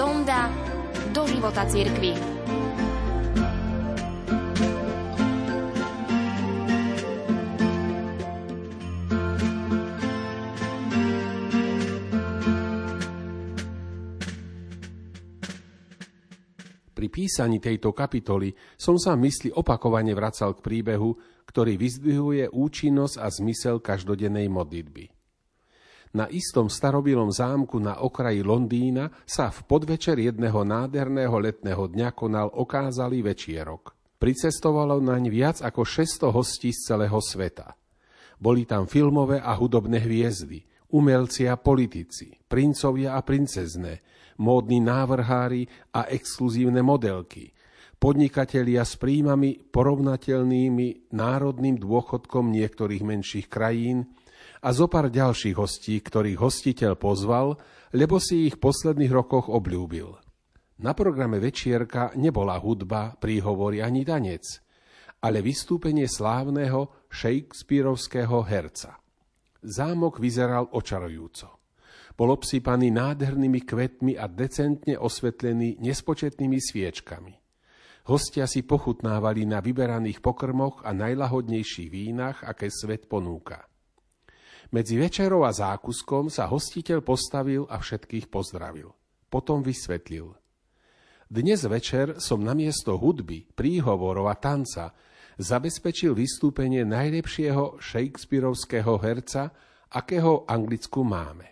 Sonda do života cirkvi. Pri písaní tejto kapitoly som sa mysli opakovane vracal k príbehu, ktorý vyzdvihuje účinnosť a zmysel každodennej modlitby. Na istom starobilom zámku na okraji Londýna sa v podvečer jedného nádherného letného dňa konal okázalý večierok. Pricestovalo naň viac ako 600 hostí z celého sveta. Boli tam filmové a hudobné hviezdy, umelci a politici, princovia a princezné, módni návrhári a exkluzívne modelky, podnikatelia s príjmami porovnateľnými národným dôchodkom niektorých menších krajín a zo pár ďalších hostí, ktorých hostiteľ pozval, lebo si ich v posledných rokoch obľúbil. Na programe večierka nebola hudba, príhovory ani tanec, ale vystúpenie slávneho Shakespeareovského herca. Zámok vyzeral očarujúco. Bol obsýpaný nádhernými kvetmi a decentne osvetlený nespočetnými sviečkami. Hostia si pochutnávali na vyberaných pokrmoch a najlahodnejších vínach, aké svet ponúka. Medzi večerou a zákuskom sa hostiteľ postavil a všetkých pozdravil. Potom vysvetlil. Dnes večer som namiesto hudby, príhovorov a tanca zabezpečil vystúpenie najlepšieho Shakespeareovského herca, akého Anglicku máme.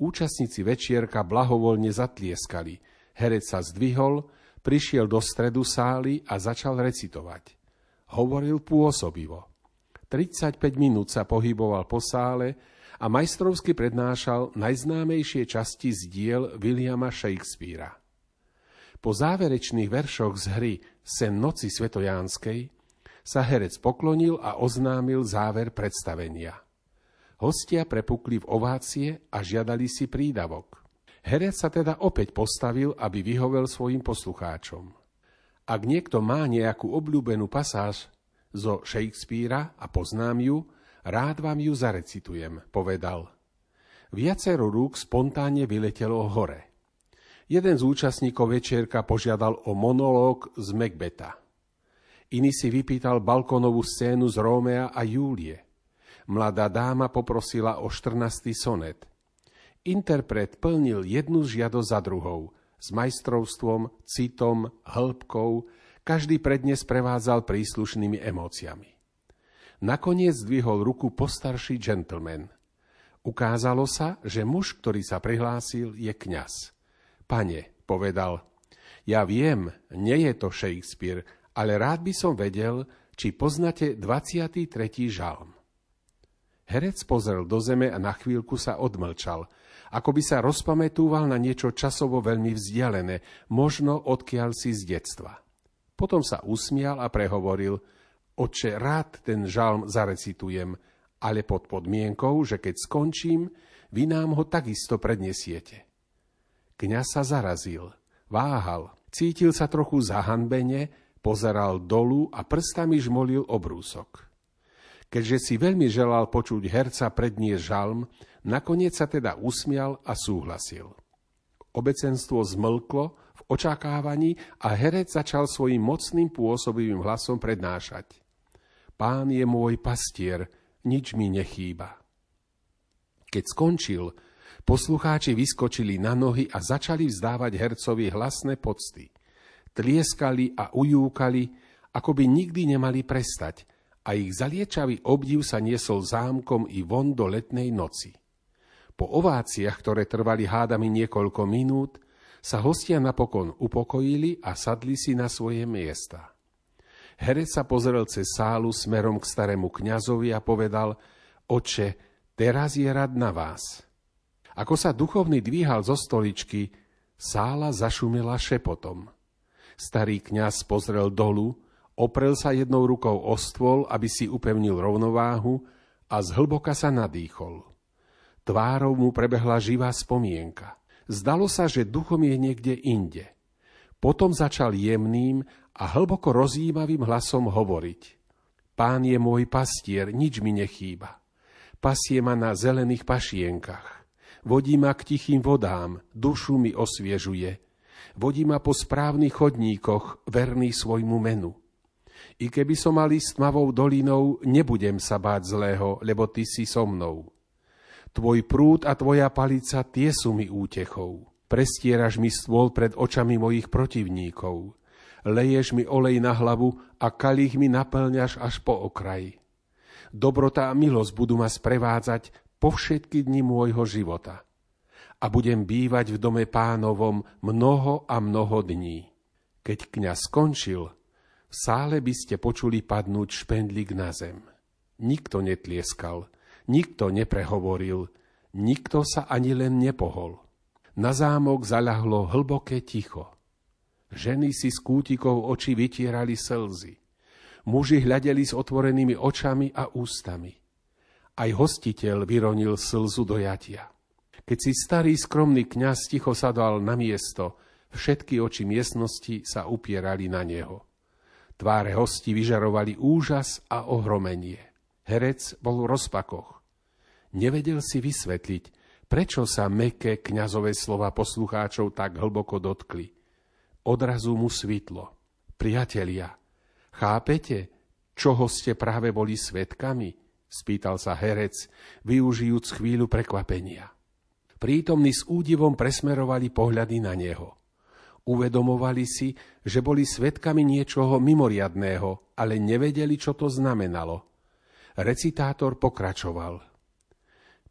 Účastníci večierka blahovoľne zatlieskali. Herec sa zdvihol, prišiel do stredu sály a začal recitovať. Hovoril pôsobivo. 35 minút sa pohyboval po sále a majstrovsky prednášal najznámejšie časti z diel Williama Shakespearea. Po záverečných veršoch z hry Sen noci svetojánskej sa herec poklonil a oznámil záver predstavenia – Hostia prepukli v ovácie a žiadali si prídavok. Herec sa teda opäť postavil, aby vyhovel svojim poslucháčom. Ak niekto má nejakú obľúbenú pasáž zo Shakespearea a poznám ju, rád vám ju zarecitujem, povedal. Viacero rúk spontánne vyletelo hore. Jeden z účastníkov večierka požiadal o monológ z Macbeta. Iný si vypýtal balkonovú scénu z Rómea a Júlie – Mladá dáma poprosila o 14. sonet. Interpret plnil jednu žiadosť za druhou, s majstrovstvom, citom, hĺbkou, každý prednes prevádzal príslušnými emóciami. Nakoniec zdvihol ruku postarší gentleman. Ukázalo sa, že muž, ktorý sa prihlásil, je kňaz. Pane, povedal, ja viem, nie je to Shakespeare, ale rád by som vedel, či poznáte 23. žalm. Herec pozrel do zeme a na chvíľku sa odmlčal, ako by sa rozpamätúval na niečo časovo veľmi vzdialené, možno odkiaľ si z detstva. Potom sa usmial a prehovoril, oče, rád ten žalm zarecitujem, ale pod podmienkou, že keď skončím, vy nám ho takisto prednesiete. Kňaz sa zarazil, váhal, cítil sa trochu zahanbene, pozeral dolu a prstami žmolil obrúsok. Keďže si veľmi želal počuť herca predniesť žalm, nakoniec sa teda usmial a súhlasil. Obecenstvo zmlklo očakávaní a herec začal svojim mocným pôsobivým hlasom prednášať. Pán je môj pastier, nič mi nechýba. Keď skončil, poslucháči vyskočili na nohy a začali vzdávať hercovi hlasné pocty. Tlieskali a ujúkali, ako by nikdy nemali prestať, a ich zaliečavý obdiv sa niesol zámkom i von do letnej noci. Po ováciach, ktoré trvali hádami niekoľko minút, sa hostia napokon upokojili a sadli si na svoje miesta. Herec sa pozrel cez sálu smerom k starému kňazovi a povedal, oče, teraz je rad na vás. Ako sa duchovný dvíhal zo stoličky, sála zašumela šepotom. Starý kňaz pozrel dolu, Oprel sa jednou rukou o stôl, aby si upevnil rovnováhu a zhlboka sa nadýchol. Tvárou mu prebehla živá spomienka. Zdalo sa, že duchom je niekde inde. Potom začal jemným a hlboko rozjímavým hlasom hovoriť. Pán je môj pastier, nič mi nechýba. Pasie ma na zelených pašienkach. Vodí ma k tichým vodám, dušu mi osviežuje. Vodí ma po správnych chodníkoch, verný svojmu menu. I keby som mal ísť tmavou dolinou, nebudem sa báť zlého, lebo ty si so mnou. Tvoj prúd a tvoja palica, tie sú mi útechou. Prestieraš mi stôl pred očami mojich protivníkov. Leješ mi olej na hlavu a kalich mi naplňaš až po okraji. Dobrota a milosť budú ma sprevádzať po všetky dni môjho života. A budem bývať v dome pánovom mnoho a mnoho dní. Keď kňaz skončil, v sále by ste počuli padnúť špendlík na zem. Nikto netlieskal, nikto neprehovoril, nikto sa ani len nepohol. Na zámok zaľahlo hlboké ticho. Ženy si z kútikov oči vytierali slzy. Muži hľadeli s otvorenými očami a ústami. Aj hostiteľ vyronil slzu dojatia. Keď si starý skromný kňaz ticho sadal na miesto, všetky oči miestnosti sa upierali na neho. Tváre hosti vyžarovali úžas a ohromenie. Herec bol v rozpakoch. Nevedel si vysvetliť, prečo sa meké kňazové slova poslucháčov tak hlboko dotkli – Odrazu mu svitlo. Priatelia, chápete, čoho ste práve boli svetkami? Spýtal sa herec, využijúc chvíľu prekvapenia. Prítomní s údivom presmerovali pohľady na neho. Uvedomovali si, že boli svetkami niečoho mimoriadného, ale nevedeli, čo to znamenalo. Recitátor pokračoval.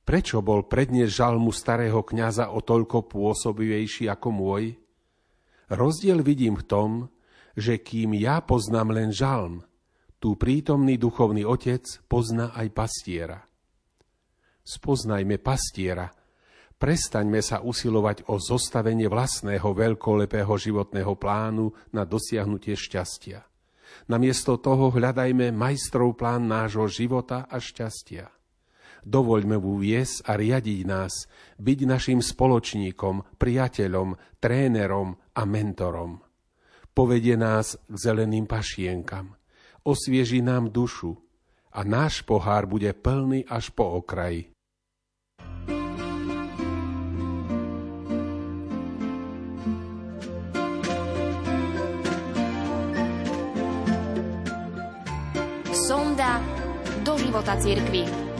Prečo bol prednes žalmu starého kňaza o toľko pôsobivejší ako môj? Rozdiel vidím v tom, že kým ja poznám len žalm, tu prítomný duchovný otec pozná aj pastiera. Spoznajme pastiera, prestaňme sa usilovať o zostavenie vlastného veľkolepého životného plánu na dosiahnutie šťastia. Namiesto toho hľadajme majstrov plán nášho života a šťastia. Dovoľme mu viesť a riadiť nás, byť našim spoločníkom, priateľom, trénerom a mentorom. Povedie nás k zeleným pašienkam, osvieži nám dušu a náš pohár bude plný až po okraji. Života cirkvi.